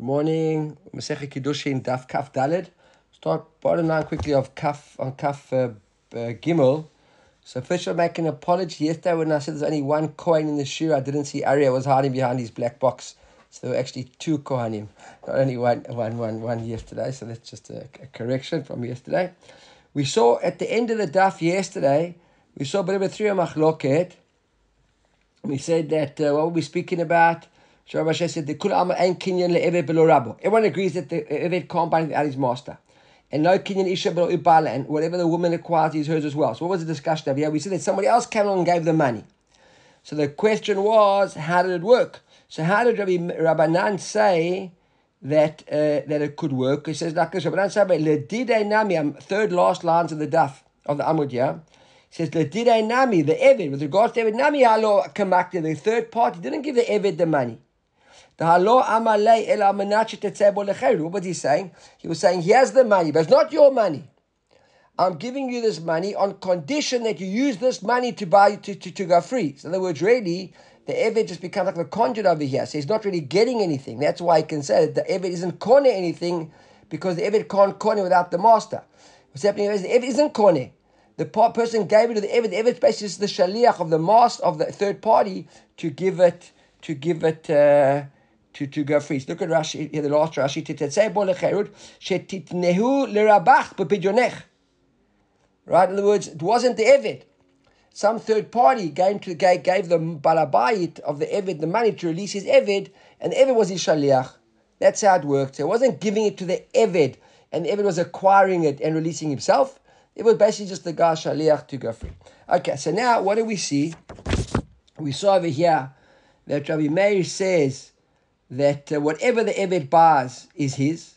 Good morning. Masechet Kiddushin Daf Kaf Dalid. Start bottom line quickly of Kaf on Kaf uh, uh, Gimel. So first I'm making an apology. Yesterday when I said there's only one coin in the shoe, I didn't see Arya was hiding behind his black box. So there were actually two Kohanim, not only one, one, one, one yesterday. So that's just a, a correction from yesterday. We saw at the end of the Daf yesterday, we saw a bit of a three machloket. We said that uh, what were we speaking about? Rabbi said the kul amma ein kinyan le'eved below rabo. Everyone agrees that the eved can't buy his master. And no kinyan isha below and whatever the woman acquires is hers as well. So what was the discussion of here? We said that somebody else came along and gave the money. So the question was, how did it work? So how did Rabbi Rabbanan say that uh, that it could work? He says like Rabbanan said, nami, um, third last lines of the daf, of the Amud, yeah? Says, Ledidei nami, the Evid, with regards to Evid, nami halo the third party didn't give the Evid the money. What was he saying? He was saying, here's the money, but it's not your money. I'm giving you this money on condition that you use this money to buy to, to, to go free. So in other words, really, the Eved just becomes like a conduit over here. So he's not really getting anything. That's why he can say that the Eved isn't kone anything because the Eved can't kone without the master. What's happening is the Eved isn't kone. The person gave it to the Eved. The Eved basically is the shaliach of the master of the third party to give it to give it. Uh, to, to go free. Look at Rashi, here the last Rashi, Titetzebo lecherud, shetitnehu lerabach bepidionech. Right, in other words, it wasn't the Evid. Some third party gave, to, gave, gave the balabayit of the Evid the money to release his Evid, and the Evid was his shaliach. That's how it worked. So it wasn't giving it to the Evid, and the Evid was acquiring it and releasing himself. It was basically just the guy shaliach to go free. Okay, so now what do we see? We saw over here that Rabbi Meir says that uh, whatever the Eved buys is his,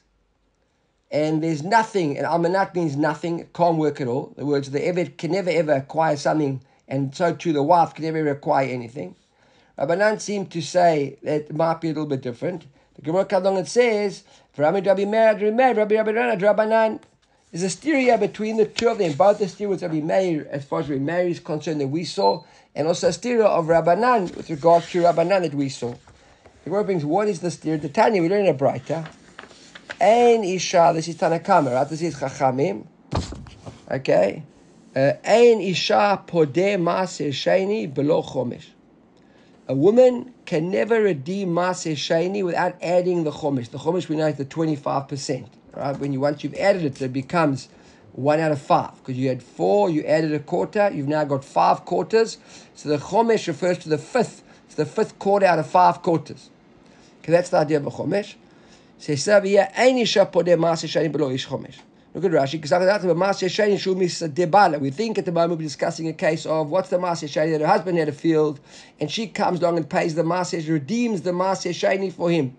and there's nothing, and Amanat means nothing, can't work at all. In other words, the Eved can never ever acquire something, and so too the wife can never ever acquire anything. Rabbanan seem to say that it might be a little bit different. The Gemara comes along and says, Rabbi Rabbi Rabbi Rabbi Rabbanan. There's a stira between the two of them. Both the stira with Rabbi Meir, as far as Rabbi Meir is concerned, that we saw, and also a stira of Rabbanan with regards to Rabbanan that we saw. The Gemara brings what is the steer? The Tanya, we learn in a Braita. Ein Isha, this is Tanakama, right? This is Chachamim. Okay? Uh, Ein Isha podeh Maser Sheni below Chomesh. A woman can never redeem Maser Sheni without adding the Chomesh. The Chomesh we know is the 25%. Right? When you once you've added it, it becomes one out of five. Because you had four, you added a quarter, you've now got five quarters. So the Chomesh refers to the fifth. It's the fifth quarter out of five quarters. Because that's the idea of a chomesh. Says here, "Ein isha podeh maaseh shani below ish chomesh." Look at Rashi. Because after that, maaseh shani shu mis debala. We think at the moment we're discussing a case of what's the maaseh shani that her husband had a field, and she comes along and pays the maaseh, redeems the maaseh shani for him.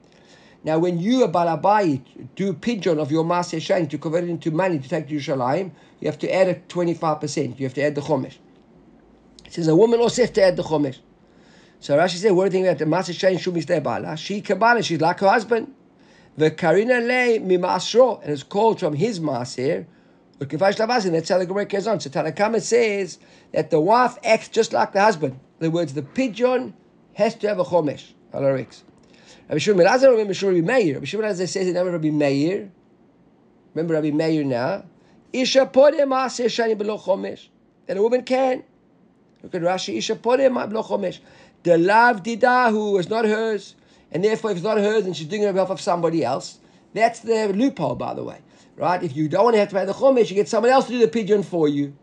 Now, when you, a balabai, do a pidyon of your maaseh shani to convert it into money to take to Yerushalayim, you have to add a 25%. You have to add the chomesh. It says a woman also has to add the chomesh. So Rashi said, what do you think about the Master Shain Shumis Bala? She Kabbalah, she's like her husband. The Karina Le Mimasro, and it's called from his Maser. That's how the Gemara goes on. So Tanakama says that the wife acts just like the husband. In other words, the pidyon has to have a chomesh. Alarix. Rabbi Shimon Elazar remember Rabbi Meir. Rabbi Shimon Elazar says in Rabbi Meir. Remember Rabbi Meir now. Isha pode maaseh shani below chomesh. That a woman can. Look at Rashi. Isha pode below chomesh. The love didahu is not hers, and therefore if it's not hers and she's doing it on behalf of somebody else, that's the loophole, by the way. Right? If you don't want to have to pay the chomesh, you get someone else to do the pidyon for you.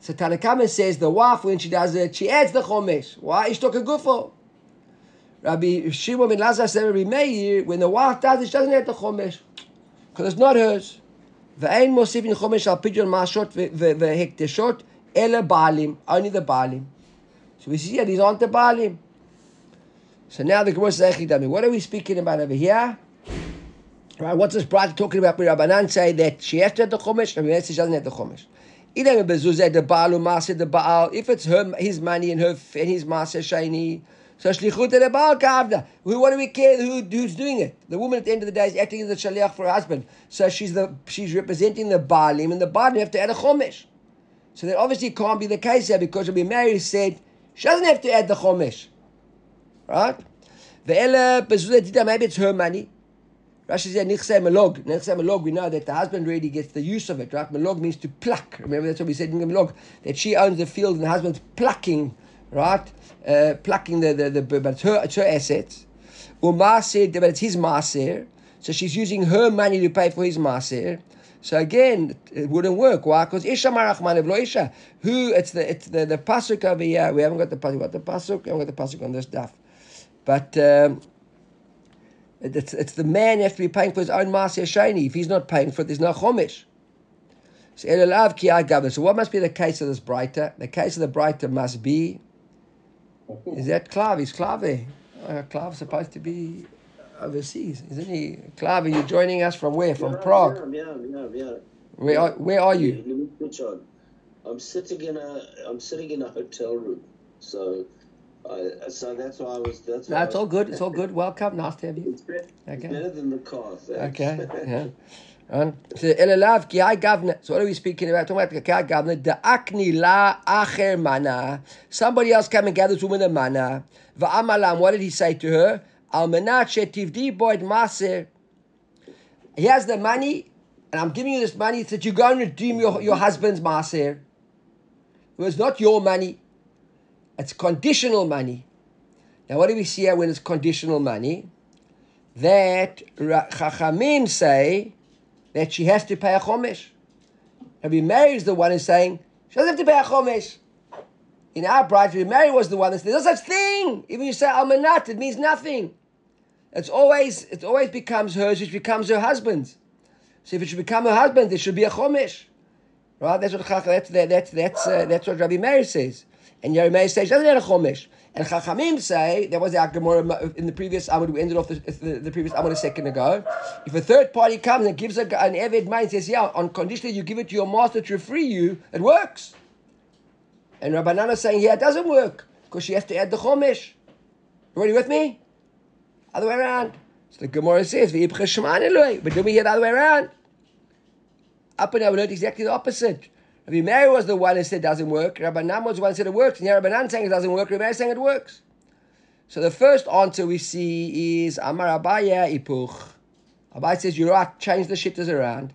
So Tanakama says the wife, when she does it, she adds the chomesh. Why? Ishtoka gufo. Rabbi Shimon ben Lazar said, Rabbi Meir, when the wife does it, she doesn't add the chomesh. Because it's not hers. ואין מוסיפין חומש al פיג'ון מעשות והקדשות, אלא בעלים, only the בעלים. So we see, yeah, these aren't the Baalim. So now the Gemara says, what are we speaking about over here? Right, what's this brother talking about? Rabbanan say that she has to have the Chumash, and she doesn't have the Chumash. If it's her, his money and her and his master shiny, so shlichut the baal kavda. Who? What do we care? Who, who's doing it? The woman at the end of the day is acting as a shaliach for her husband. So she's the she's representing the baalim, and the baalim have to add a chumash. So that obviously can't be the case here because Rabbi Meir said she doesn't have to add the chomesh. Right? Ve'ela bezuzah maybe it's her money. Rashi said nichse melog. Nichse melog. We know that the husband really gets the use of it, right? Melog means to pluck. Remember that's what we said in melog that she owns the field and the husband's plucking, right? Uh, plucking the the, the but it's her it's her assets. Umaser, but it's his maser. So she's using her money to pay for his maser. So again, it wouldn't work. Why? Because Isha Marachman lo Isha. Who? It's the it's the the pasuk over here. We haven't got the pasuk. Got the pasuk. We haven't got the pasuk on this stuff. But um, it's it's the man has to be paying for his own maaser sheni. If he's not paying for it, there's no chomish. So So what must be the case of this Braita? The case of the Braita must be. Is that Klav? Is Klav uh, Klav supposed to be overseas, isn't he? Clive, you joining us from where? From yeah, Prague. Yeah, yeah, yeah. Where are, where are you? I'm sitting in a I'm sitting in a hotel room, so I, so that's why I was. That's, no, it's all good. It's all good. Welcome. Nice to have you. It's better, okay. better than the car. Thanks. Okay. Yeah. And so, elalav ki governor. So what are we speaking about? Talking about the ki governor. The akni la acher mana. Somebody else came and gathered this woman a mana. Va'amalam. What did he say to her? Al menat shetivdi boyd maser. He has the money, and I'm giving you this money so that you go and redeem your, your husband's maser. It was not your money. It's conditional money. Now, what do we see here when it's conditional money? That Chachamim say that she has to pay a chomesh. Rabbi Meir is the one who's saying she doesn't have to pay a chomesh. In our bride, Rabbi Meir was the one that said, "There's no such thing." Even you say almanat, it means nothing. It's always it always becomes hers, which becomes her husband's. So if it should become her husband, it should be a chomish, right? That's what that's that's that's uh, that's what Rabbi Meir says, and Rabbi Meir says doesn't have a chomesh. And Chachamim say that was the Gemara in the previous Amud. We ended off the, the, the previous Amud a second ago. If a third party comes and gives a, an money and says, "Yeah, on condition that you give it to your master to free you," it works. And Rabbanan is saying, "Yeah, it doesn't work because she has to add the chomesh." Everybody with me? Other way around. So the Gemara says, But do we hear the other way around? Up and down, we learned exactly the opposite. Rabbi Meir was the one who said it doesn't work. Rabbanan was the one who said it works. And here Rabbanan saying it doesn't work. Rabbi Meir saying it works. So the first answer we see is Amar Abaya Ipuch. Abaya says, you're right, change the shitters around.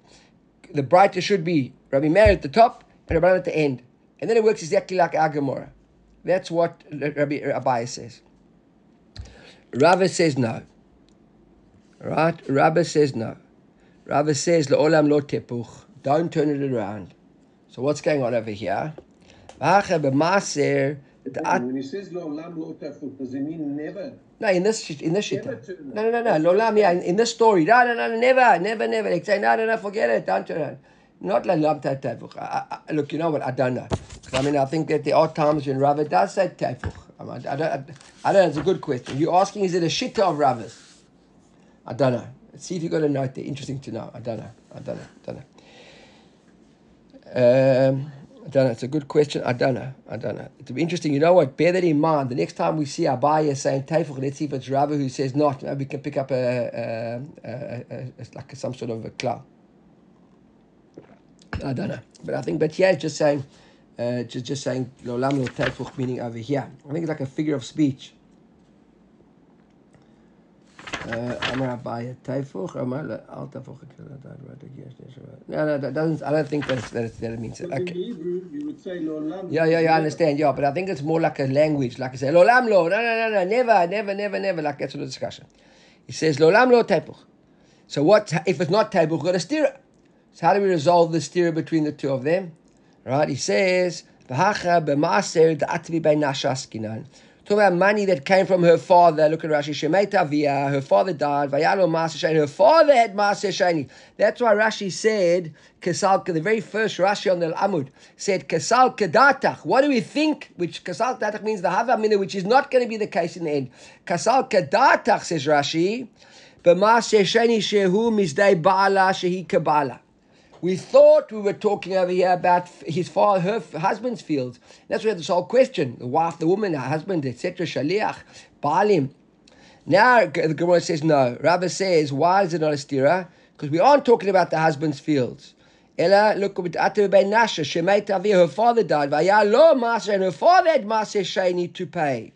The Braita should be Rabbi Meir at the top and Rabbanan at the end. And then it works exactly like our Gemara. That's what Rabbi Abaya says. Rava says no. Right? Rava says no. Rava says, Le'olam lo tepuch. Don't turn it around. So what's going on over here? When he says Le'olam lo tepuch, does he mean never? No, in this in this shit. No, no, no, no. Lolam, yeah, in, in this story. No, no, no, never, never, never. They say, no, no, no, forget it. Don't turn around. Not Lolam tepuch. Look, you know what? I don't know. I mean, I think that there are times when Rava does say tepuch. I, don't, I, don't know. It's a good question. You're asking, is it a shitta of Ravas? I don't know. Let's see if you got a note there. Interesting to know. I don't know. I don't know. I don't know. Um, I don't know. It's a good question. I don't know. I don't know. It'll be interesting. You know what? Bear that in mind. The next time we see Abaya saying Tefach, let's see if it's Rava who says not. Maybe we can pick up a, a, a, a, a like some sort of a cloud. I don't know. But I think, but yeah, just saying uh, just, just saying Lolam lo tefuch meaning over here. I think it's like a figure of speech. Amar Abaya tefuch, Amar al tefuch. No, no, that doesn't. I don't think that's, that, that it means it. Okay. Hebrew, you would say Lolam. Yeah, yeah, yeah. I understand. Yeah, but I think it's more like a language. Like I say, Lolam lo. No, no, no, no. Never, never, never, never. Like that's a discussion. He says Lolam lo tefuch. So what if it's not tefuch? Got a stira. So how do we resolve the stira between the two of them? Right? He says, V'hacha b'maser da'atvi by nashaskinan. Talking about money that came from her father. Look at Rashi. Shemeta via her father died. Vayalo Maser Shani. Her father had Maser Shani. That's why Rashi said Kasal. The very first Rashi on the Amud said Kasal Kedatach. What do we think? Which Kasal Kedatach means the Havamina, which is not going to be the case in the end. Kasal Kedatach says Rashi. B'Maser Shani Shehu Mizdei Baala Shehi Kabbalah. We thought we were talking over here about his father, her husband's fields. That's where this whole question: the wife, the woman, her husband, etc. Shaliach, Baalim. Now the Gemara says no. Rabbi says, why is it not a stira? Because we aren't talking about the husband's fields. Ella, look Atu ben Nasha, her father died. Vaya Maser, and her father had Maser Shani to pay.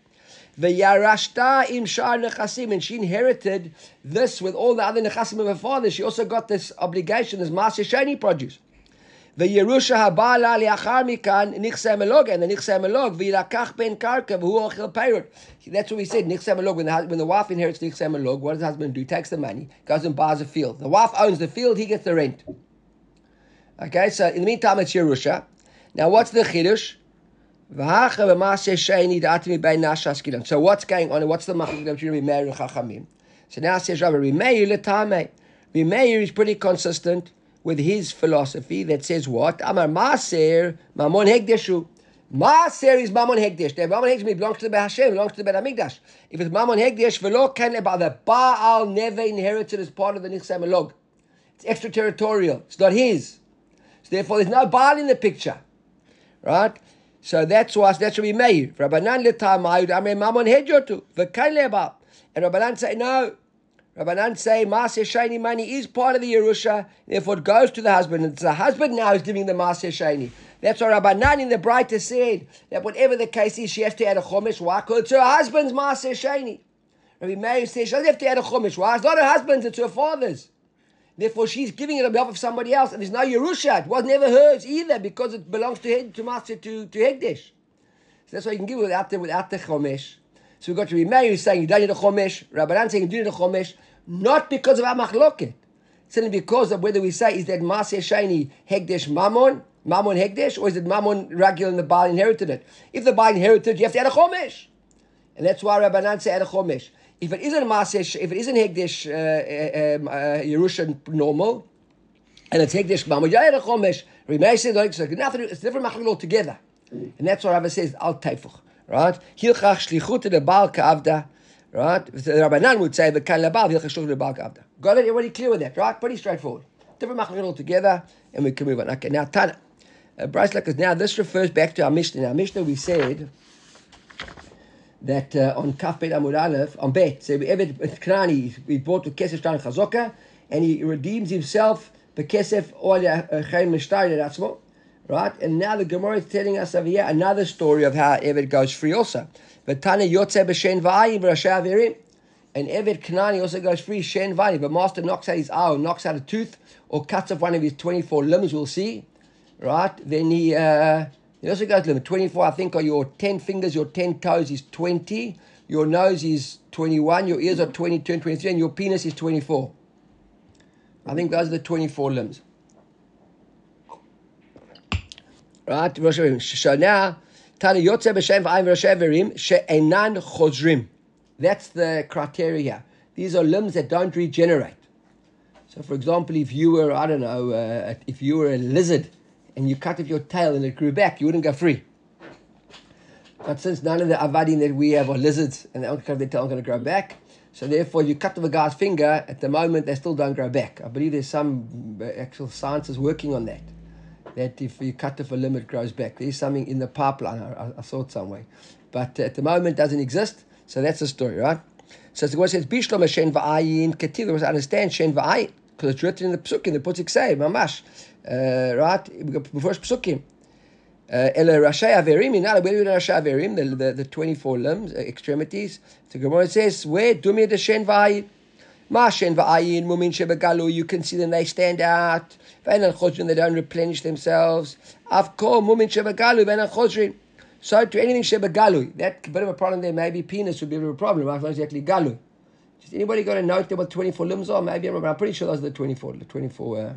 V'yarashta im shar nechasim, and she inherited this with all the other nechasim of her father. She also got this obligation, this masya sheni produce. The habala liachar mikan nichsa melog, and the nichsa melog ben Karkav v'hu ochel peirut. That's what we said. Nichsa melog. When the, when the wife inherits nichsa melog, what does the husband do? Takes the money, goes and buys a field. The wife owns the field; he gets the rent. Okay, so in the meantime, it's Yerusha. Now, what's the Kiddush? So what's going on? What's the machloek between Meir and Chachamim? So now says Rabbi Meir letame. Meir is pretty consistent with his philosophy that says what? Amar Maser Mamon Hegdeshu. Maser is Mamon Hegdesh. The Mamon Hegdesh belongs to the Hashem, belongs to the Bet Hamikdash. If it's Mamon Hegdesh, can about the Baal never inherited as part of the Nichsam Log. It's extraterritorial. It's not his. So therefore, there's no Baal in the picture, right? So that's why that's what we made. Rabbanan letamayud amre mamon hedyotu v'kain. And Rabbanan say no. Rabbanan say Maaseh Shani money is part of the Yerusha, therefore it goes to the husband. It's the husband now who's giving the Maaseh Shani. That's why Rabbanan in the Braita said that whatever the case is, she has to add a chomish. Why? Because it's her husband's Maaseh Shani. Rabbi Meir says she doesn't have to add a chomish. Why? It's not her husband's, it's her father's. Therefore, she's giving it on behalf of somebody else, and there's no Yerusha. It was never hers either because it belongs to to Master to to Hegdesh. So that's why you can give it without the without the chomesh. So we've got to be Meir saying you don't need a chomesh. Rabbanan saying you do need a chomesh, not because of our machloket. It's only because of whether we say is that Maser Shani Hegdesh Mammon, Mammon Hegdesh, or is it Mammon regular and the Baal inherited it? If the Baal inherited, you have to add a chomesh. And that's why Rabbanan say add a chomesh if it isn't Masesh, if it isn't Hegdish uh, uh, um, uh, normal, and it's Hegdish Mamayayra Chomesh, Rimei says it's nothing. It's different machlok altogether, and that's what Rabbi says al teifuch, right? Hilchach shlichut the Baal Kavda, right? The Rabbanan would say the Kan Labal hilchach shlichut the Baal Kavda. Got it? Everybody clear with that, right? Pretty straightforward. Different machlok altogether, and we can move on. Okay, now Tana. Uh, Bryce Luckers, now this refers back to our Mishnah. Our Mishnah we said that uh, on Kaf Bet Amud Aleph, on Bet, so Eved Knani, he brought to Kesef Shtan Chazoka, and he redeems himself The Bekesef Ol Chaim Mishtari Ratzmo, right? And now the Gemara is telling us over here another story of how Eved goes free also. But Tana Yotze B'Shen V'Ayin V'Rasha Averim. And Eved Knani also goes free, Shen Vani. But master knocks out his eye knocks out a tooth or cuts off one of his 24 limbs, we'll see. Right? Then he... Uh, it also goes limit 24, I think, are your 10 fingers, your 10 toes is 20, your nose is 21, your ears are 22 and 23, and your penis is 24. I think those are the 24 limbs. Right? So now, Tani Yotze B'Shem V'ayim V'Rasheverim She'enan Chozrim. That's the criteria. These are limbs that don't regenerate. So, for example, if you were, I don't know, uh, if you were a lizard and you cut off your tail and it grew back, you wouldn't go free. But since none of the avadim that we have are lizards and they don't cut their tail, going to grow back, so therefore you cut off a guy's finger, at the moment they still don't grow back. I believe there's some uh, actual scientists working on that. That if you cut off a limb, it grows back. There's something in the pipeline, I, I saw it somewhere. But at the moment doesn't exist, so that's the story, right? So the says, Bishlom Shen Va'ayin Ketiv. Must understand Shen Va'ayin, because it's written in the Psukim, the Pusik say, Mamash. Uh, right? Before psukim. Uh, Ela Rashay Averim, in do Rashay Averim, the, the, the 24 limbs, uh, extremities. The Gemara says, where? Dumi the Shen Vayi. Ma Shen Vayin, Mumin Shebegalu, you can see them, they stand out. Vainan Chodrin, they don't replenish themselves. Avko, Mumin Shebegalu, Vainan Chodrin. So to anything Shebegalu, that bit of a problem there, maybe penis would be a problem, right? Not exactly Galu. Just anybody got a note there what 24 limbs are? Maybe, I'm pretty sure those are the 24, the 24. Uh,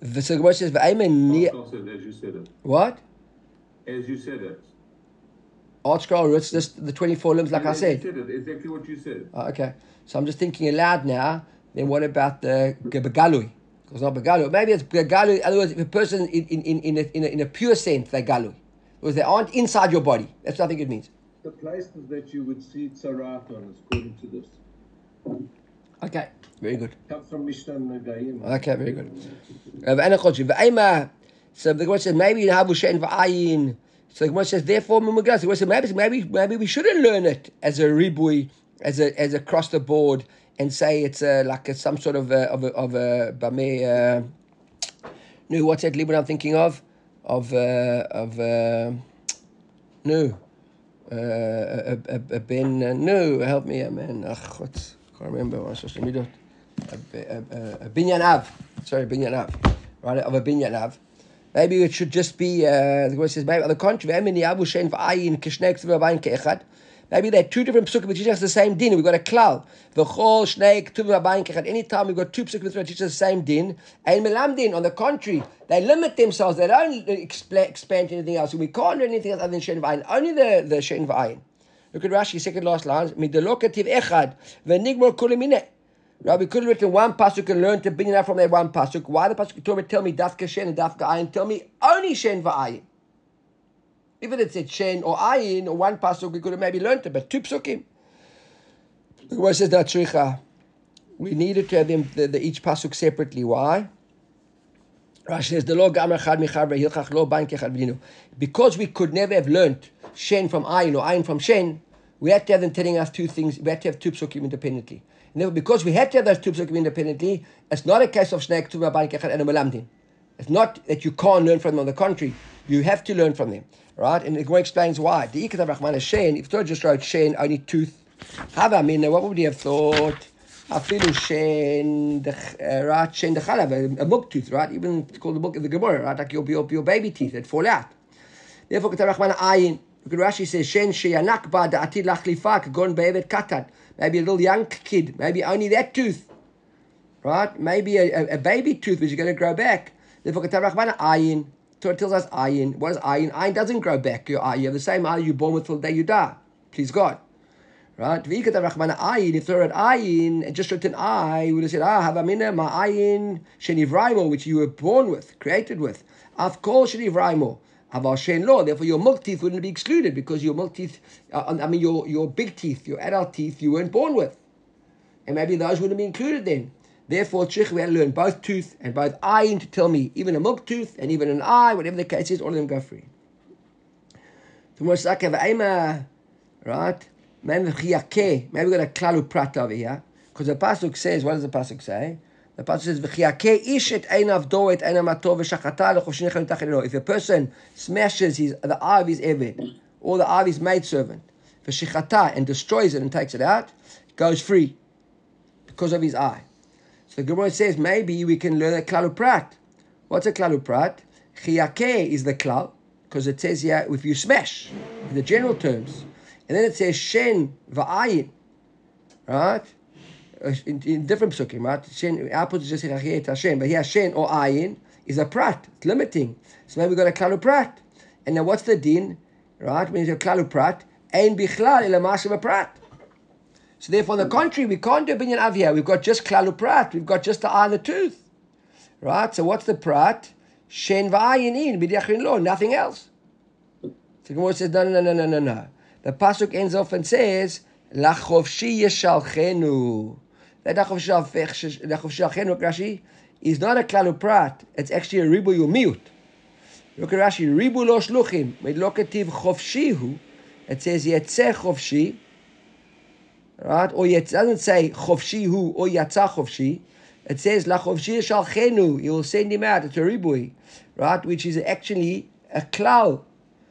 the so Gemara says, As you said it. What? As you said it. ArtScroll, it's just the 24 limbs, like yeah, I said. You said it, exactly what you said. Oh, okay. So I'm just thinking aloud now. Then what about the Begalui? Because not Begalui. Maybe it's Begalui. In other words, if a person in, in, in, in, a, in, a, in a pure sense, they're Galui. Because they aren't inside your body. That's what I think it means. The places that you would see Tzarat on, according to this. Okay. Very good. Comes from Mishnah Nagayim. Okay, very good. So the Gemara says maybe in Habu Shein V'ayin. So the Gemara says therefore Mumagras. The Gemara says maybe maybe maybe we shouldn't learn it as a ribui, as a as across the board, and say it's a, like a, some sort of a, of a, of a bame. Uh, no, what's that libra I'm thinking of? Of uh, of uh, no, uh, a, a, a ben, uh, no, help me, man. Ach, God, I can't remember. What's social media? A, binyan av. Sorry, binyan av. Right, of a binyan av. Maybe it should just be, uh, the Gemara says, maybe on the contrary, Maybe they're two different psukim which teach us the same din. We've got a klal. The chol shnei ktuvim abayin kechad. Anytime we've got two psukim which teach us the same din. And melamdin, on the contrary, they limit themselves. They don't expand anything else. We can't do anything else other than shen v'ayin. Only the, the shen v'ayin. Look at Rashi, second last line. Midelokativ echad. V'nigmor kulimine. Rabbi could have written one pasuk and learned to bring it out from that one pasuk. Why the pasuk me tell me dafka shen and dafka ayin? Tell me only shen v'ayin. Even it's a Shen or Ayin or one pasuk, we could have maybe learned it, but two psukim. The says that. We needed to have them the, the, each pasuk separately. Why? Because we could never have learned Shen from Ayin or Ayin from Shen, we had to have them telling us two things. We had to have two psukim independently. And because we had to have those two psukim independently, it's not a case of shnei ketubah bain kechad and a. It's not that you can't learn from them. On the contrary, you have to learn from them. Right? And the Gemara explains why. The Ikad Rahman is Shein. If Torah just wrote Shein, only tooth. I mean, what would he have thought? Afilu Shein, uh, right? Shein the Chalav, a mug tooth, right? Even called the book of the Gemara, right? Like your, your, your baby teeth that fall out. Therefore, Ketah Rahman Ayin. Rashi says, Shen sheyanak ba da'atid lachlifa gon be'evet katan. Maybe a little young kid, maybe only that tooth, right? Maybe a, a, a baby tooth which is going to grow back. Therefore, Ketah Rahman Ayin. Torah tells us ayin. What is ayin? Ayin doesn't grow back. Your eye. You have the same eye you're born with till the day you die. Please God. Right? ayin. If there had ayin and just written eye, you would have said, ah, have amina ma ayin shenivraimo, which you were born with, created with. Of course, shenivraimo. Shen lo. Therefore, your milk teeth wouldn't be excluded because your milk teeth, uh, I mean, your, your big teeth, your adult teeth, you weren't born with. And maybe those wouldn't be included then. Therefore, Tzrich, we had to learn both tooth and both ayin to tell me, even a milk tooth and even an eye, whatever the case is, all of them go free. Right? Maybe we got a klalu prat over here. Because the Pasuk says, what does the Pasuk say? The Pasuk says, "V'chiyake ish et einav do et einav matov v'shachata l'chosh If a person smashes his, the eye of his eved, or the eye of his maidservant, v'shechata, and destroys it and takes it out, goes free because of his eye. So the Gemara says maybe we can learn a klalu prat. What's a klalu prat? Chiyake is the klal, because it says here if you smash, in the general terms. And then it says shen va'ayin, right? Uh, in, in different psukim, right? Shen, Apple just say Hashem, but here shen or ayin is a prat, it's limiting. So maybe we've got a klalu prat. And now what's the din, right? When you have klalu prat, ein bichlal ila prat. So therefore, on the contrary, we can't do binyan avia. We've got just klalu prat. We've got just the eye and the tooth. Right? So what's the prat? Shen v'ayin in, b'diachin lo, nothing else. So Gemara says, no, no, no, no, no, no. The pasuk ends off and says, lachovshi yeshalchenu. That lachovshi yeshalchenu, Rashi, is not a klalu prat. It's actually a ribu yumiut. Look at Rashi, ribu lo shluchim. Medlokativ chofshihu. It says yetzeh chofshi right? Or it doesn't say chofshi hu or yatza chofshi. It says la chofshi shalchenu. He will send him out. It's a ribui, right? Which is actually a klal.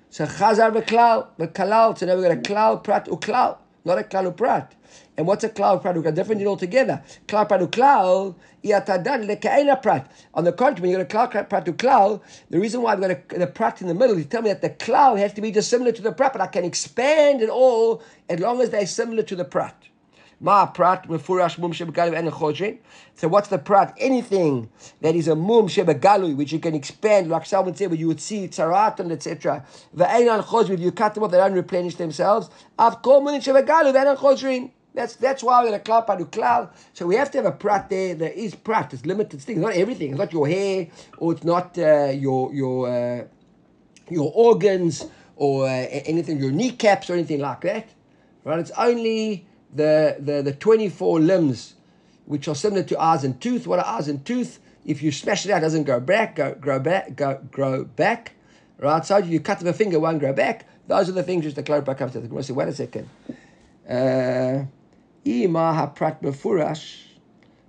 So chazar v'klal v'kalal. So now we got a klal prat uklal, not a klal prat. And what's a klal prat? We got different altogether. Klal prat uklal iatadan lekaina prat. On the contrary, when you got a klal prat uklal, the reason why I've got a, the prat in the middle, you tell me that the klal has to be just similar to the prat, but I can expand it all as long as they're similar to the prat. Ma prat mefurash mum shebegalu and chodrin. So what's the prat? Anything that is a mum shebegalu, which you can expand, like someone said, where you would see tzaratan, etc. Ve'ein al chodrin, you cut them off, they don't replenish themselves. Av kol munin shebegalu ve'ein al chodrin. That's that's why we're a klal padu klal. So we have to have a prat there. There is prat. It's limited things. Not everything. It's not your hair, or it's not uh, your your uh, your organs, or uh, anything, your kneecaps, or anything like that. Right? It's only the, the, the 24 limbs, which are similar to eyes and tooth. What are eyes and tooth? If you smash it out, it doesn't grow back, go, grow back, go, grow back. Right? So you cut the finger, won't grow back. Those are the things which the clarify comes to. The say, wait a second. Uh,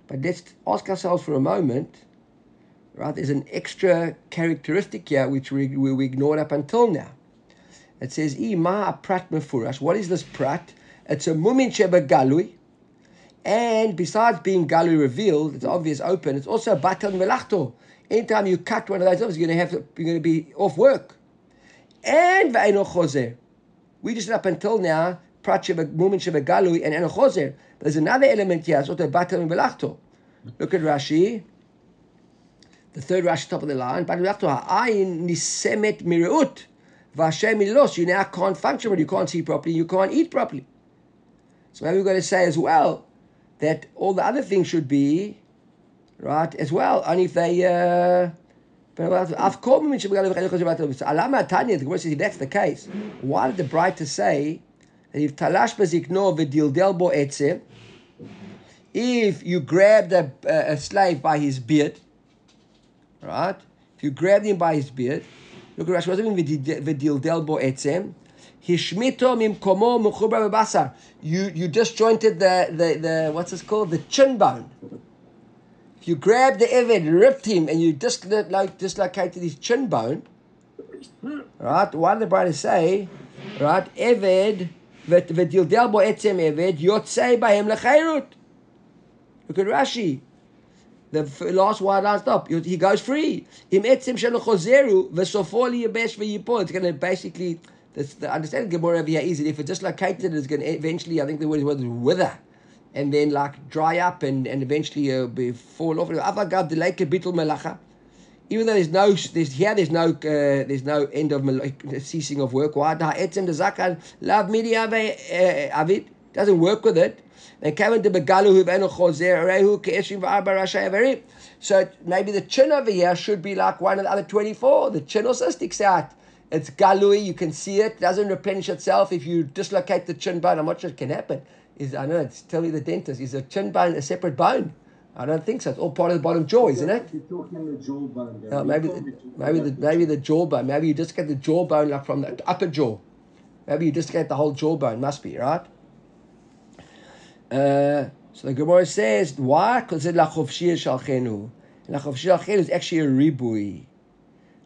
but let's ask ourselves for a moment. Right? There's an extra characteristic here which we, we ignored up until now. It says, Ima prat. What is this prat? It's a mumin sheba galui. And besides being galui revealed, it's obvious open, it's also batal melachto. Anytime you cut one of those off, you're going to have you're to be off work. And ve'eno chozer. We just up until now, prat sheba mumin sheba galui and eno chozer. There's another element here, it's also batal melachto. Look at Rashi. The third Rashi, top of the line. Ayin nisemet mireut. Vashem lost. You now can't function when you can't see properly, you can't eat properly. So maybe we're going to say as well that all the other things should be right as well, only if they. Uh, I've called me that's the case, why did the bride say that if talash bezikno v'dildel bo etzem, if you grabbed a, a, slave by his beard, right? If you grabbed him by his beard, look at Rashi, what does it mean v'dildel bo etzem? Hishmito mimkomo mukhubra bebasar. You you disjointed the, the, the what's this called? The chin bone. If you grabbed the Eved, ripped him, and you dislo- like, dislocated his chin bone, right? Why did the brother say, right? Eved, v'dildel bo etzem Eved, yotzei bahem lechayrut. Look at Rashi. The last one, I stopped, he goes free. Im etzem shelo chozeru, v'sofol yebesh v'yipol. It's going to basically the, the understanding Gemara over here is that if it's dislocated, it's going to eventually, I think the word is wither. And then like dry up and, and eventually uh, be fall off. Even though there's no there's here there's no uh, there's no end of ceasing of work. Why love media uh, avid doesn't work with it. And came to begalu huvenu chozer rehu ke'eshim So maybe the chin over here should be like one of the other twenty four. The chin also sticks out. It's galui, you can see it. it. Doesn't replenish itself if you dislocate the chin bone. I'm not sure it can happen. Is I know it's tell me the dentist. Is a chin bone a separate bone? I don't think so. It's all part of the bottom jaw, isn't it? You're talking the jawbone. No, maybe the, maybe the maybe the jawbone. Maybe you just get the jawbone like from the upper jaw. Maybe you just get the whole jawbone. Must be right. Uh, so the Gemara says why? Because it lachovshir shalchenu. Lachovshir shalchenu is actually a ribui.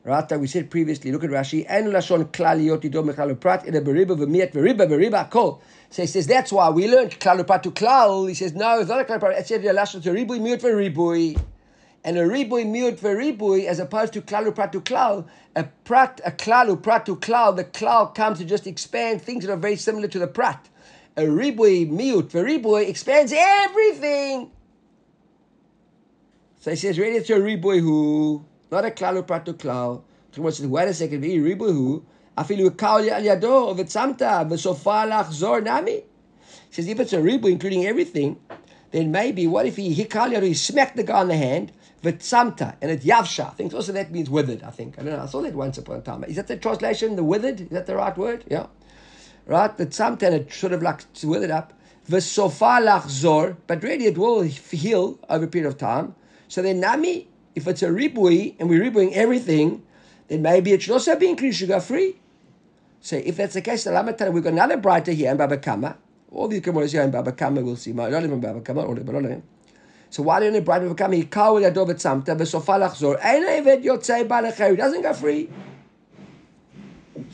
That we said previously. Look at Rashi. En lashon klaliot idom mechal prat in a beriba v'miat beriba beriba kol. So he says that's why we learned klalupat to klal. He says no, it's not a klalupat. It said lashon to ribui miut ribui. And a ribui miut ribui as opposed to klalupat to klal. A prat a klalu prat to klal. The klal comes to just expand things that are very similar to the prat. A ribui miut ribui expands everything. So he says really it's a ribui who not a klal upratu klal. says, wait a second, ribuhu, afilu kaol al yado, v'tzamta, v'sofa lachzor nami. Says, if it's a ribu, including everything, then maybe, what if he hikal yado, he smacked the guy on the hand, v'tzamta, and it yavsha. I think also that means withered, I think. I don't know, I saw that once upon a time. Is that the translation, the withered? Is that the right word? Yeah. Right, the tzamta, and it sort of like withered up. V'sofa lachzor, but really it will heal over a period of time. So then nami, if it's a ribui and we're ribuing everything, then maybe it should also be increased sugar free. So if that's the case, the Lamatana, we've got another Braita here in Baba Kama. All the Gemaras here in Baba Kama, we'll see. Baba Kama. So why don't you Braita Baba Kama? Yikau yadov et samta, v'sofa lachzor. Ein eved yotzei balacher. doesn't go free.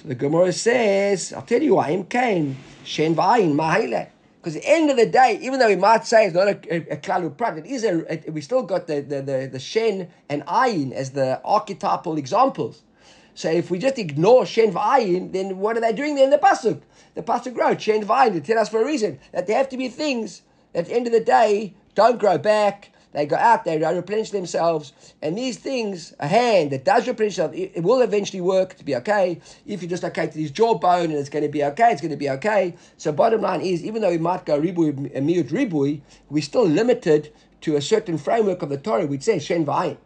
So the Gemara says, I'll tell you why, im kain, shen v'ayin, ma'hile. Because at the end of the day, even though we might say it's not a, a, a klalu prat, it is a, we still got the, the, the, the shen and ayin as the archetypal examples. So if we just ignore shen v'ayin, then what are they doing there in the pasuk? The pasuk wrote shen v'ayin to tell us for a reason that there have to be things that at the end of the day don't grow back, they go out, they replenish themselves, and these things, a hand that does replenish itself, it, will eventually work to be okay. If you just okay to his jawbone and it's going to be okay, it's going to be okay. So bottom line is, even though we might go ribui, miut ribui, we're still limited to a certain framework of the Torah, which says shen v'ayin.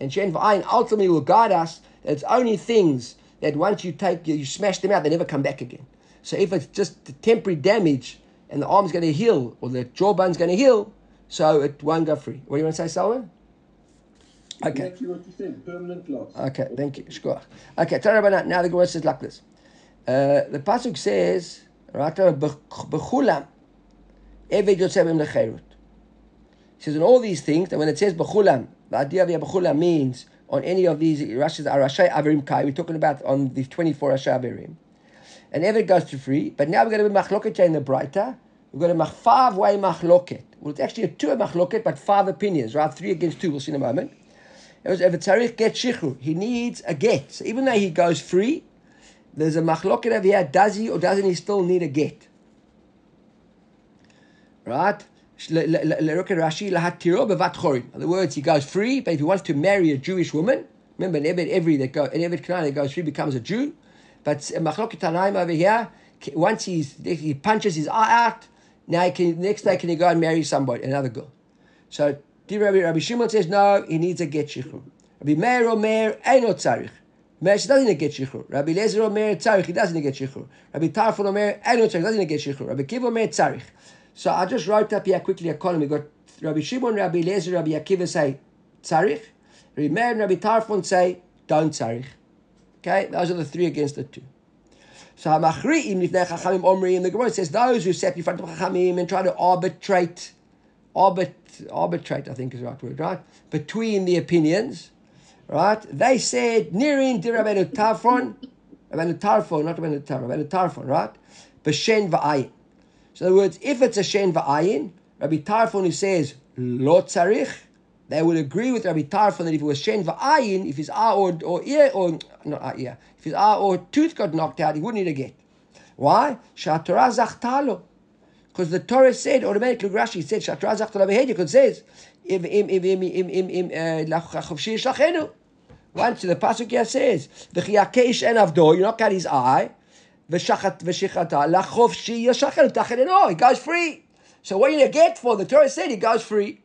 And shen v'ayin ultimately will guide us that it's only things that once you take, you smash them out, they never come back again. So if it's just temporary damage and the arm's going to heal or the jawbone's going to heal, so it won't go free. What do you want to say, Solomon? Okay. Exactly what you said, permanent loss. Okay, thank you. Shkoach. Okay, tell me about now the Gemara says like this. Uh, the Pasuk says, Bechulam, Eved Yotzebim Lecherut. He says, in all these things, and when it says Bechulam, the idea of Bechulam means on any of these Rashi's Arashai Averim Kai. We're talking about on the 24 Rashay Averim. And Eved goes to free, but now we're going to be Machloket in the Braita. We're going to make five way Machloket. Well, it's actually a two Machloket, but five opinions, right? Three against two, we'll see in a moment. It was Eved Tzarich get Shichru. He needs a get. So even though he goes free, there's a Machloket over here. Does he or doesn't he still need a get? Right? In other words, he goes free, but if he wants to marry a Jewish woman, remember, an Ebed every that go, an Ebed that goes free becomes a Jew. But Machlokit Tanaim over here, once he's, he punches his eye out, now he can, next day can he go and marry somebody, another girl. So Rabbi, Rabbi Shimon says no, he needs a get shichur. Rabbi Meir Omer Eino Tzarich. Meir doesn't need get shichur. Rabbi Lezer Omer Tzarich, he doesn't get shichur. Rabbi Tarfon Omer Eino Tzarich, doesn't get shichur. Rabbi Kiv Omer Tzarich. So I just wrote up here quickly a column. We got Rabbi Shimon, Rabbi Lezer, Rabbi Akiva say tzarich. Rabbi Meir and Rabbi Tarfon say don't tzarich. Okay, those are the three against the two. So Hamachriim Nifnei Chachamim Omri, and the Gemara says those who sat in front of Chachamim and try to arbitrate, arbit, arbitrate, I think is the right word, right? Between the opinions, right? They said Nirin di Rabbeinu Tarfon, Rabbeinu Tarfon, not Rabbeinu Tarfon, Rabbeinu Tarfon, right? B'shen v'ayin. So in other words, if it's a shen va'ayin, Rabbi Tarfon who says lo tzarich, they would agree with Rabbi Tarfon that if it was shen va'ayin, if his eye or, or ear or not ear, if his eye or tooth got knocked out, he wouldn't need a get. Why? Shatorah zachtalo. Because the Torah said automatically, Rashi said Shatorah zachtalo behavior because it says im im im im im im im uh, shlachenu. Once the pasuk here says v'chiyakesh en avdo, you knock out his eye. V'shachat v'shichata lachofshi yashachenu tacheneno. He goes free. So what are you to get for? The Torah said he goes free.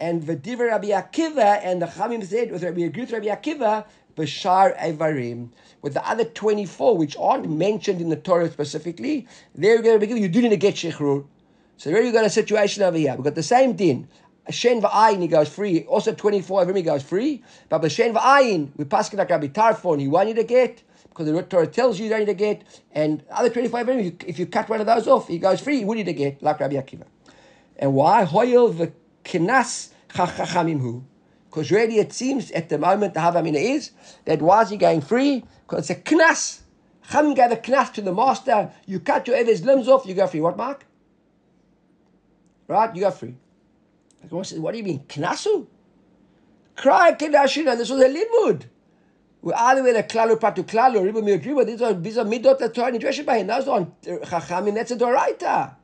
And V'diver Rabbi Akiva and the Chamim said with Rabbi Yagruth Rabbi Akiva Bashar Evarim. With the other 24, which aren't mentioned in the Torah specifically, they're going to be given, you do need to get Shechrur. So here you got a situation over here. We've got the same din. Shen v'ayin, he goes free. Also 24 of he goes free. But Shen v'ayin, we pass it like Rabbi Tarfon, he wanted to get, because the Torah tells you you don't need to get. And other 25 of if you cut one of those off, he goes free, he would need to get, like Rabbi Akiva. And why? Hoyel kinas chachamimhu. Because really it seems at the moment the Havamina is that why is he going free? Because it's a knas. Chamim gave a knas to the master. You cut your Evez's limbs off, you go free. What, Mark? Right? You go free. The says, what do you mean? Knasu? Cry kedashina. This was a limud. We either went a klalu patu klalu, ribu mi these are these are midot that Torah nidreshet by him. Those on chachamim. That's a doraita.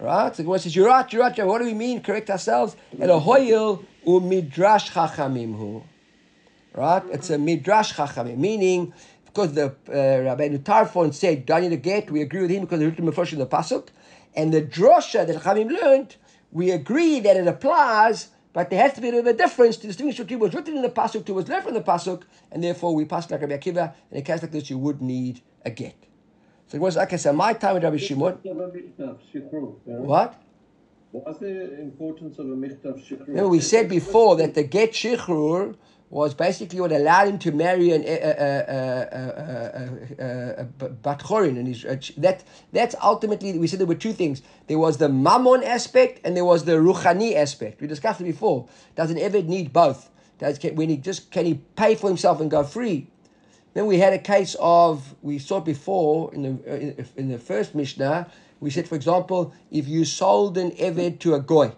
Right? So the says, you're right, you're right. What do we mean? Correct ourselves. Elohoyil umidrash chachamim Right? It's a midrash chachamim, meaning because the uh, Rabbi Tarfon said, don't need a get, we agree with him because the written in the pasuk, and the drosha that chachamim learned, we agree that it applies, but there has to be a bit of difference to distinguish between what's written in the pasuk to what's left from the pasuk, and therefore we pass like Rabbi Akiva. In a case like this, you would need a get. So it was like I said, my time with Rabbi Shimon. What? What's the importance of a michtav shikrur? Remember, we said before that the get shikrur was basically what allowed him to marry an bat chorin, and he's, uh, that that's ultimately we said there were two things. There was the mammon aspect and there was the ruchani aspect. We discussed it before. Does an eved need both? Does can, when he just can he pay for himself and go free? Then we had a case of, we saw before in the, uh, in the first Mishnah, we said, for example, if you sold an Eved to a Goy,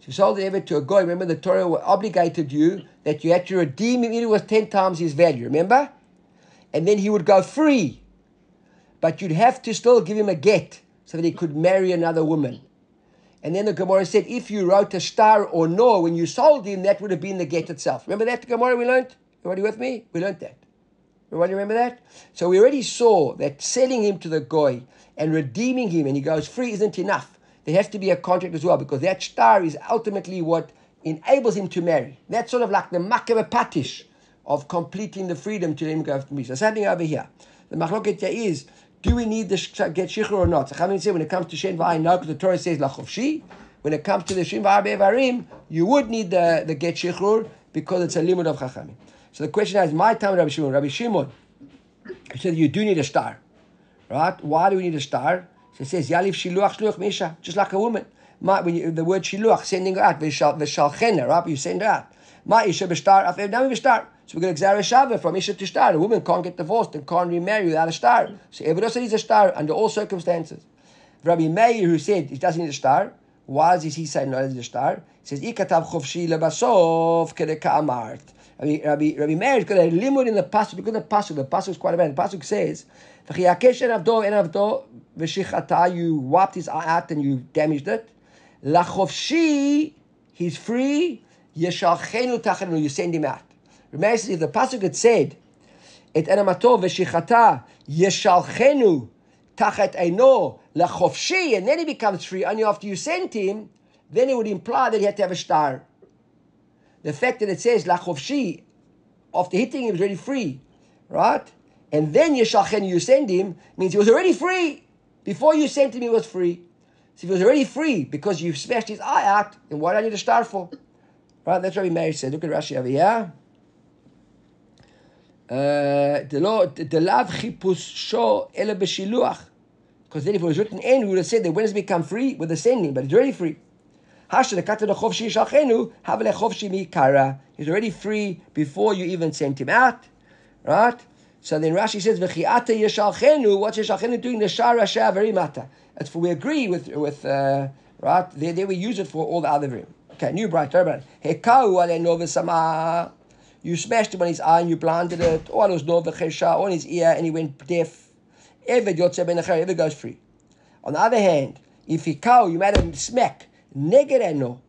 if you sold an Eved to a Goy, remember the Torah obligated you that you had to redeem him, it was 10 times his value, remember? And then he would go free. But you'd have to still give him a get so that he could marry another woman. And then the Gemara said, if you wrote a star or no when you sold him, that would have been the get itself. Remember that Gemara we learned? Everybody with me? We learned that. Everybody remember that? So we already saw that selling him to the goy and redeeming him and he goes free isn't enough. There has to be a contract as well because that star is ultimately what enables him to marry. That's sort of like the makava patish of completing the freedom to him go to me. So something over here. The machloket is, do we need the get shikhr or not? So Chamin say when it comes to shen v'ayin, no, because the Torah says lachofshi. When it comes to the shin v'arbe you would need the, the get shikhr because it's a limit of chachamim. So the question is, my time, Rabbi Shimon, Rabbi Shimon, he said you do need a star, right? Why do we need a star? So it says yalif shiluach misha, just like a woman. My, when you, the word shiluach, sending her out, v'shalchena, right? You send her out. Ma isha b'shtar af evnami b'shtar. So we're going to examine Shabbat from Isha to Shtar. A woman can't get divorced and can't remarry without a star. So everybody said he's a star under all circumstances. Rabbi Meir, who said he doesn't need a star, why does he say no, he's a star? He says. Rabbi, Rabbi, Rabbi Meir is going to limit in the pasuk Look because the pasuk, the pasuk is quite a bit. The pasuk says, "V'chiyakesh en avdo en avdo v'shichata." You wiped his eye out and you damaged it. Lachofshi, he's free. Yeshalchenu tachenu. You send him out. Remember, if the pasuk had said, "Et enamato v'shichata yeshalchenu tachet eino lachofshi," and then he becomes free only after you sent him, then it would imply that he had to have a shtar the fact that it says lachovshi, after hitting him, was already free, right? And then Yeshachen, you send him, means he was already free. Before you sent him, he was free. So he was already free because you smashed his eye out, then what do I need to start for? Right? That's what we Meir said. Look at Rashi over here. Uh. Because then if it was written in, we would have said that when does become free? With the sending, but it's already free. He's already free before you even sent him out. Right? So then Rashi says, V'chi'ata yeshalchenu, what's yeshalchenu doing? Neshar Rasha very matter. That's for we agree with, with uh, right? There, there we use it for all the other room. Okay, new Braita, Hekau ale You smashed him on his eye and you blinded it, or was on his ear and he went deaf. Ben ever goes free. On the other hand, if he cow, you made him smack, Neged no.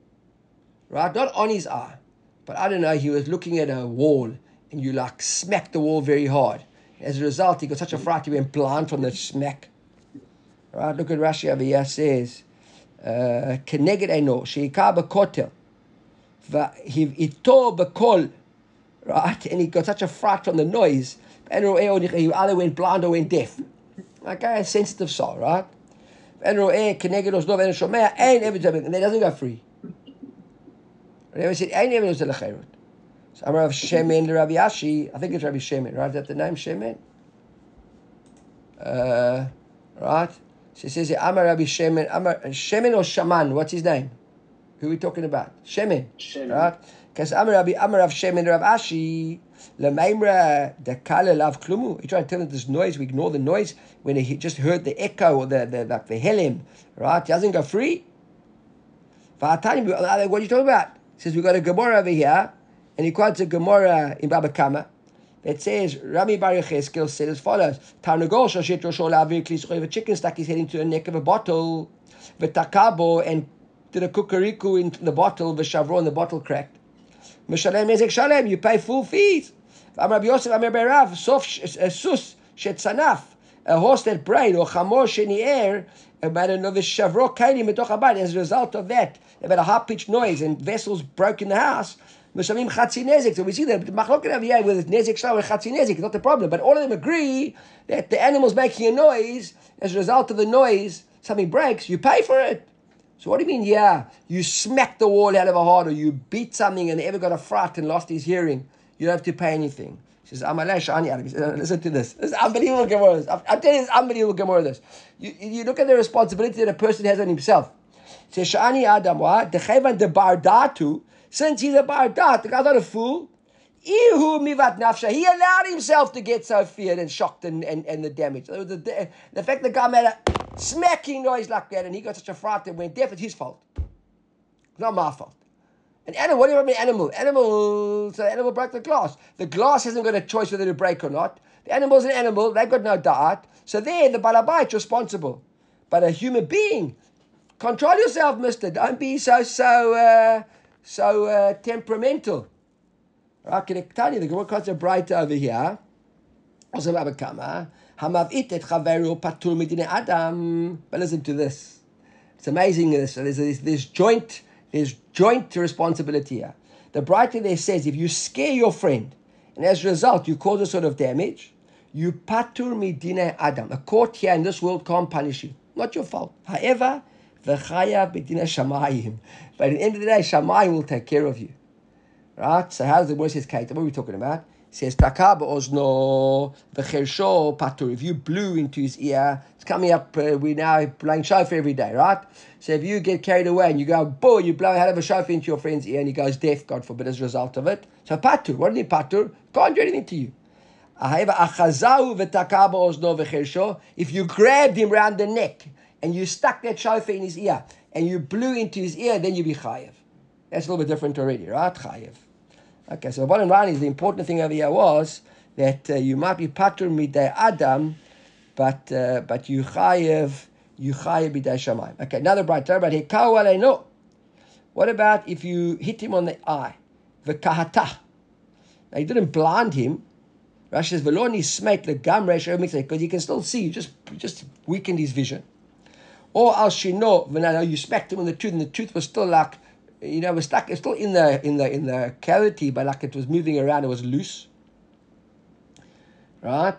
right? Not on his eye, but I don't know, he was looking at a wall and you like smack the wall very hard. As a result, he got such a fright he went blind from the smack. Right, look at Rashi over here says, uh, Keneged Eno, Sheikah Bekotel, Ito Bekol, right? And he got such a fright from the noise, and he either went blind or went deaf. Okay, a sensitive soul, right? ואין רואה כנגד אוזנו ואין שומע, אין אבן זמן, and that doesn't go free. Rabbi said, אין אבן עושה לחירות. So אמר רב שמן לרבי אשי, I think it's Rabbi Shemin, right? Is that the name, Shemin? Uh, right? So it says, Amar Rabbi Shemin, Amar, Shemin or Shaman, what's his name? Who are we talking about? Shemin, Shemin. right? Because Amar Rabbi, Amar Rav Shemin Rav Ashi, Lemaimra Dakala Lav Klumu. He tried to tell him this noise, we ignore the noise when he just heard the echo or the, the like the helim, right? He doesn't go free. Uh, what are you talking about? He says, we got a Gemara over here, and he quotes a Gemara in Baba Kama that says, Rami Bar Yecheskel said as follows, Tarnagol Shoshet Roshol Avir Klis a chicken stuck his head into the neck of a bottle, V'takabo, and did a kukariku in the bottle, V'shavro, and the bottle cracked. Mishalem Ezek Shalem, you pay full fees. Am Rabbi Yosef Amir Berav, Sof Sus Shetsanaf, a horse that brayed, or Chamor Shenier, about another Shavro Kaili Metoch Abad. As a result of that, about a high pitched noise and vessels broke in the house. Mishalim Chatzi Nezik. So we see that Machloket Aviyah with Nezik Shlau and Chatzi Nezik is not the problem. But all of them agree that the animal's making a noise. As a result of the noise, something breaks, you pay for it. So what do you mean, yeah, you smacked the wall out of a heart or you beat something and ever got a fright and lost his hearing? You don't have to pay anything. She says. Listen to this. This is unbelievable Gemara. I'm telling you, it's unbelievable Gemara. This. You, you look at the responsibility that a person has on himself. Says, Shani Adam? The bar datu. Since he's a bar dat, the guy's not a fool. He allowed himself to get so feared and shocked and, and, and the damage. The, the, the fact the guy made a smacking noise like that and he got such a fright that went deaf, it's his fault. It's not my fault. An animal, what do you mean animal? Animal, so the animal broke the glass. The glass hasn't got a choice whether to break or not. The animal's an animal, they've got no diet. So there, the balabite's responsible. But a human being, control yourself, mister. Don't be so, so, uh, so uh, temperamental. Right, can I tell you, the Gemara quotes a Braita over here. Also, Kama. Hamavit et chaveru patur midine adam. But listen to this. It's amazing. This there's, there's, there's joint there's joint responsibility here. The Braita there says if you scare your friend and as a result you cause a sort of damage, you patur midine adam. A court here in this world can't punish you. Not your fault. However, v'chaya b'dina shamayim. But at the end of the day, shamayim will take care of you. Right? So how's the worst case? What are we talking about? Says takab ozno v'chersho patur. If you blew into his ear, it's coming up. Uh, we now playing shofar every day, right? So if you get carried away and you go, boy, you blow a hell of a shofar into your friend's ear and he goes deaf, God forbid, as a result of it. So patur, what do you patur? Can't do anything to you. If you grabbed him round the neck and you stuck that shofar in his ear and you blew into his ear, then you be chayiv. That's a little bit different already, right? Chayiv. Okay, so bottom line is the important thing over here was that uh, you might be patur midday adam, but uh, but you chayiv you chayiv midday shamayim. Okay, another Braita about here. no. What about if you hit him on the eye? The. Now you didn't blind him. Rashi says veloni smet the gam because you can still see. You just you just weakened his vision. Or al shino you smacked him on the tooth and the tooth was still like you know, it was stuck. It's still in the in the in the cavity, but like it was moving around. It was loose, right?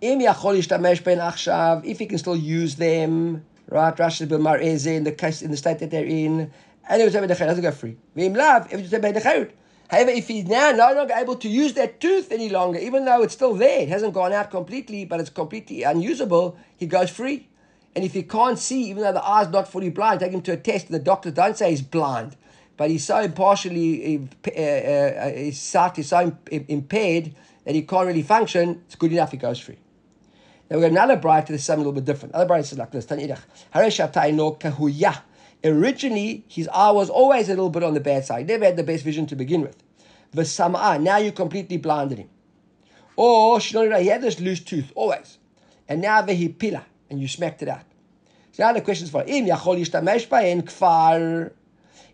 If he can still use them, right? Rashi b'mar'eze in the case in the state that they're in, and it was over the doesn't go free. However, if he's now no longer able to use that tooth any longer, even though it's still there, it hasn't gone out completely, but it's completely unusable, he goes free. And if he can't see, even though the eye's not fully blind, take him to a test, and the doctors don't say he's blind but he's so partially, uh, uh, his sight is so impaired that he can't really function, it's good enough he goes free. Now we have another Braita that's something a little bit different. Other Braita is like this. Originally, his eye was always a little bit on the bad side. He never had the best vision to begin with. V'sam'a, now you completely blinded him. Or, he had this loose tooth, always. And now vehipila, and you smacked it out. So now the question is for him,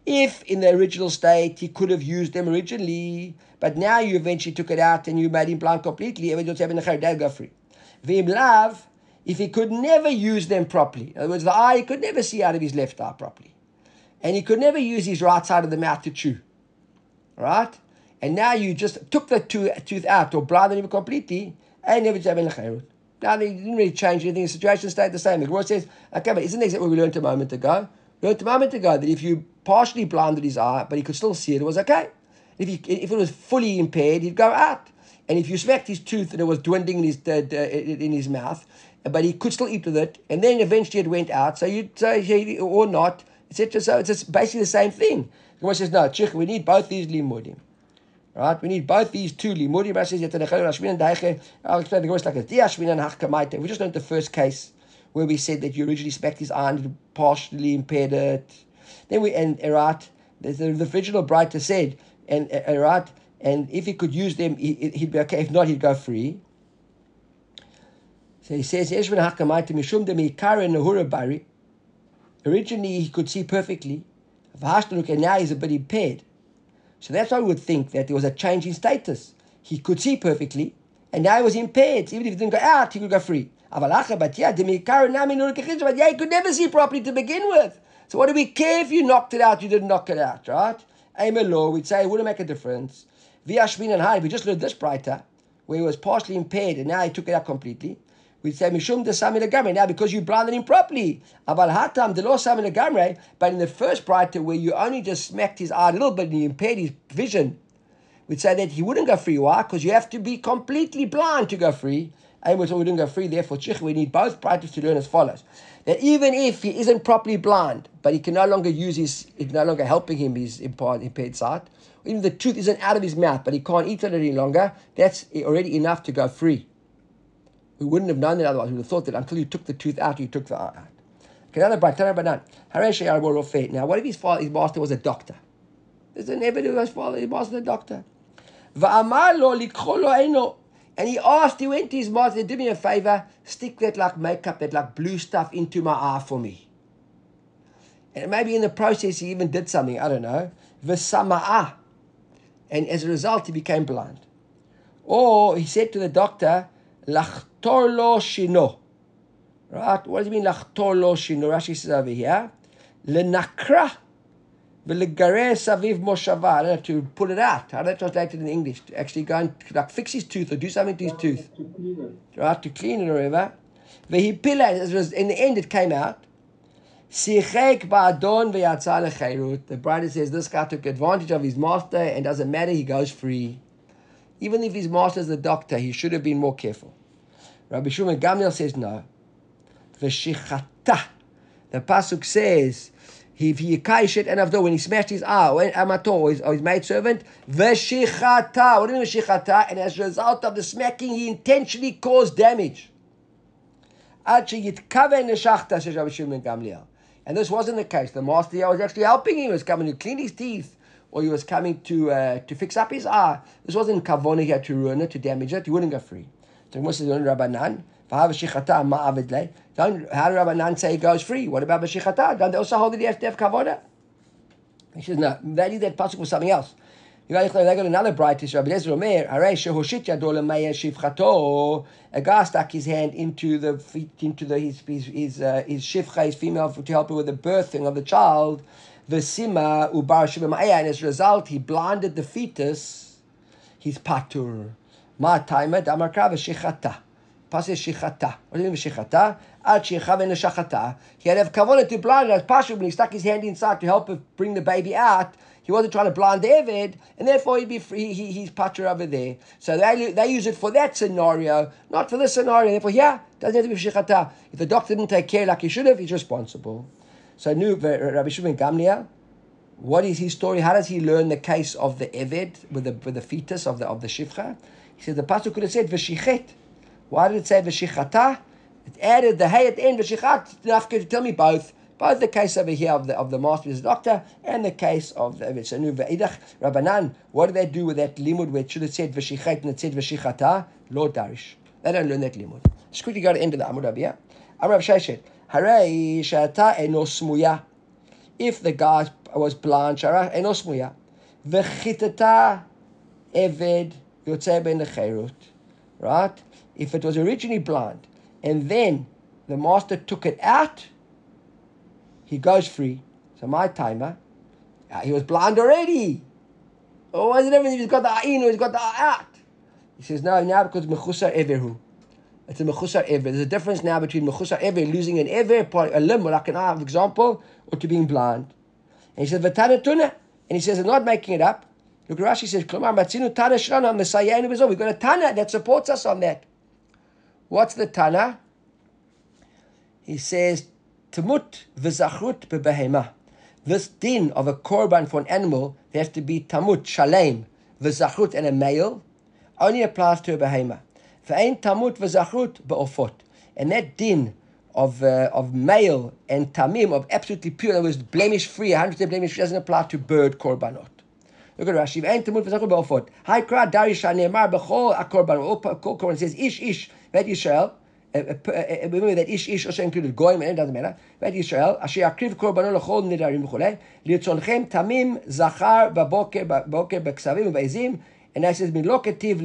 if in the original state he could have used them originally, but now you eventually took it out and you made him blind completely, everyone's having the they'll go free. Vim if he could never use them properly, in other words, the eye he could never see out of his left eye properly, and he could never use his right side of the mouth to chew, right? And now you just took the tooth out or blinded him completely, and never having the Now they didn't really change anything. The situation stayed the same. The Gemara says, okay, but isn't that what we learned a moment ago? A moment ago that if you partially blinded his eye, but he could still see it, it was okay. If, he, if it was fully impaired, he'd go out. And if you smacked his tooth and it was dwindling in his, uh, in his mouth, but he could still eat with it, and then eventually it went out, so you'd say, or not, etc. So it's basically the same thing. The one says, no, chich, we need both these limudim. Right? We need both these two limudim. I'll explain the Gemara like this. We just learned the first case where we said that you originally smacked his eye and partially impaired it. Then we and Erat, the, the original Braita said, and uh, Erat, and if he could use them, he, would be okay. If not, he'd go free. So he says, Originally, he could see perfectly. And now he's a bit impaired. So that's why we would think that there was a change in status. He could see perfectly, and now he was impaired. Even if he didn't go out, he could go free. But yeah, he could never see properly to begin with. So what do we care if you knocked it out, you didn't knock it out, right? Aim law, we'd say it wouldn't make a difference. Viashmin and Hai, we just learned this Braita, where he was partially impaired and now he took it out completely. We'd say Mishum de Sami Gamre, now because you blinded him properly. Aval Hatam de Lo Sami Gamre, but in the first Braita where you only just smacked his eye a little bit and you impaired his vision, we'd say that he wouldn't go free. Why? Because you have to be completely blind to go free. And we wouldn't go free, therefore, Chich, we need both Braitas to learn as follows that even if he isn't properly blind, but he can no longer use his, it's no longer helping him his impaired, impaired sight, even the tooth isn't out of his mouth, but he can't eat it any longer, that's already enough to go free. We wouldn't have known that otherwise. We would have thought that until you took the tooth out, you took the eye out. That. Hareshay. Now, what if his father, his master was a doctor? There's an evidence his father, his master, a doctor. And he asked, he went to his master, do me a favor, stick that like makeup, that like blue stuff into my eye for me. And maybe in the process he even did something, I don't know. V'sama'ah. And as a result, he became blind. Or he said to the doctor, Lachtor lo shino. Right? What does it mean, Lachtor lo shino? Rashi says over here, Lenakra saviv moshava. To pull it out. How do they translate it in English? To actually go and like fix his tooth or do something to his tooth. To Right, to clean it or whatever. V'hipila. In the end, it came out. Sichek ba'adon v'yatza The Braita says this guy took advantage of his master and doesn't matter, he goes free. Even if his master is the doctor, he should have been more careful. Rabbi Shimon Gamliel says no. The pasuk says, he yikayishet and avdo when he smashed his eye or amato or his, or his maid servant, v'shichata. What do you mean v'shichata? And as a result of the smacking, he intentionally caused damage. And this wasn't the case. The master was actually helping him. He was coming to clean his teeth, or he was coming to uh, to fix up his eye. This wasn't kavona. He had to ruin it, to damage it. He wouldn't go free. So he says, Rabbanan, how do Rabbanan say goes free? What about Bashichata? Don't they also hold to have kavona? He says, no, that is that pasuk was something else. You got another Braita Rabbi Lezer Omer, Hare shehoshit yado lemaya shivchato. A guy stuck his hand into the into the his his his, uh, his shivcha, his female, to help her with the birthing of the child. Vesima ubar shivamaya, and as a result, he blinded the fetus. He's patur. Ma taima damarka v'shichata. Pasuk shichata. What do you mean shichata? Al shicha v'neshachata. He had to have kavanah to blind. As Pasuk when he stuck his hand inside to help bring the baby out. He wasn't trying to blind David, and therefore he'd be free, he, he's patcher over there. So they, they use it for that scenario, not for this scenario. Therefore, yeah, doesn't have to be shichata. If the doctor didn't take care like he should have, he's responsible. So, new uh, Rabbi Shimon Gamliel, what is his story? How does he learn the case of the Eved with the with the fetus of the of the shivcha? He said the pasuk could have said v'shichet. Why did it say v'shichata? It added the hey at the end v'shichat. Enough to tell me both. Both the case over here of the of the master as doctor and the case of the Sanu Ve'idach Rabbanan. What do they do with that limud where it should have said v'shichet and it said v'shichata? Lord Darish. They don't learn that limud. Let's quickly go to the end of the Amud Abiyah. Amrav Sheshet. Shata enos If the guy was blind, shara enos smuya. V'chitata eved yotzei ben. Right? If it was originally blind and then the master took it out, he goes free. So my timer, uh, he was blind already. Oh, is it everything? He's got the ain, he's got the out. He says, no, now because mechusar everhu. It's a mechusar ever. There's a difference now between mechusar ever, losing an ever, a limb, like an eye, for example, or to being blind. And he says, v'tana tuna. And he says, I'm not making it up. Look, Rashi says. We've got a tana that supports us on that. What's the tana? He says, Tamut v'zachrut bebehema. This din of a korban for an animal, there has to be tamut, shalem, v'zachrut, and a male, only applies to a behema. Ve'ein tamut v'zachrut be'ofot. And that din of, uh, of male and tamim, of absolutely pure, that was blemish free, 100% blemish free, doesn't apply to bird korbanot. Look at Rashi. Ve'ein tamut v'zachrut be'ofot. Hai kra dari shanemar b'chol a All korban says ish ish, vet Yisrael, remember that ish ish also included goyim, it doesn't matter. Bet Yisrael, asher yakriv korbano lechol nidarim וכולי, לרצונכם תמים זכר בבוקר, בבוקר בכסבים ובעזים, and I says, מלא כתיב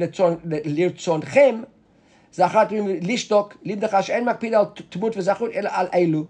לרצונכם, זכר תמים לשתוק, לימדך שאין מקפיד על תמות וזכרות, אלא על אלו.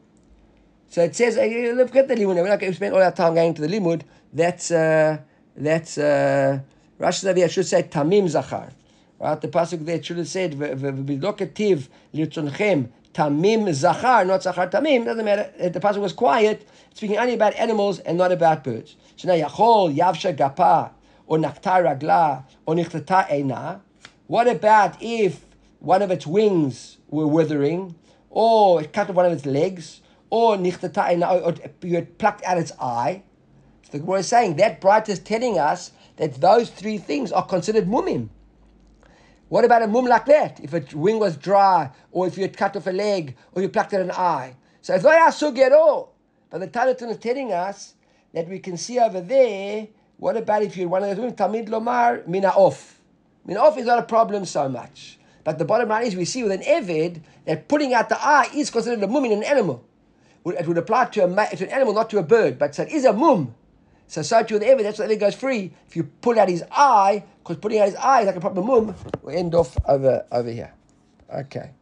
So it says, look at the limud. We're not going to spend all our time going to the limud. That's, uh, that's, uh, Rashi says, I should say, tamim zachar. Right? The pasuk there should have said, "V'loketiv lirtzonchem tamim zachar," not zachar tamim. Doesn't matter. Uh, the pasuk was quiet, speaking only about animals and not about birds. So now yachol yavsha gapa or naktar ragla or nichtata eina. What about if one of its wings were withering, or it cut off one of its legs, or nichtata eina, or you had plucked out its eye? So the Gemara is saying that Braita is telling us that those three things are considered mumim. What about a mum like that? If a wing was dry, or if you had cut off a leg, or you plucked out an eye. So if they are sugero, but the Tanatun is telling us that we can see over there, what about if you're one of those women, Tamid Lomar, Mina off. Mina off is not a problem so much. But the bottom line is we see with an Evid that putting out the eye is considered a mum in an animal. It would apply to, a, to an animal, not to a bird, but so it is a mum. So to the Evid, that's why it goes free. If you pull out his eye, because putting out his eye is like a proper mum, we end off over over here. Okay.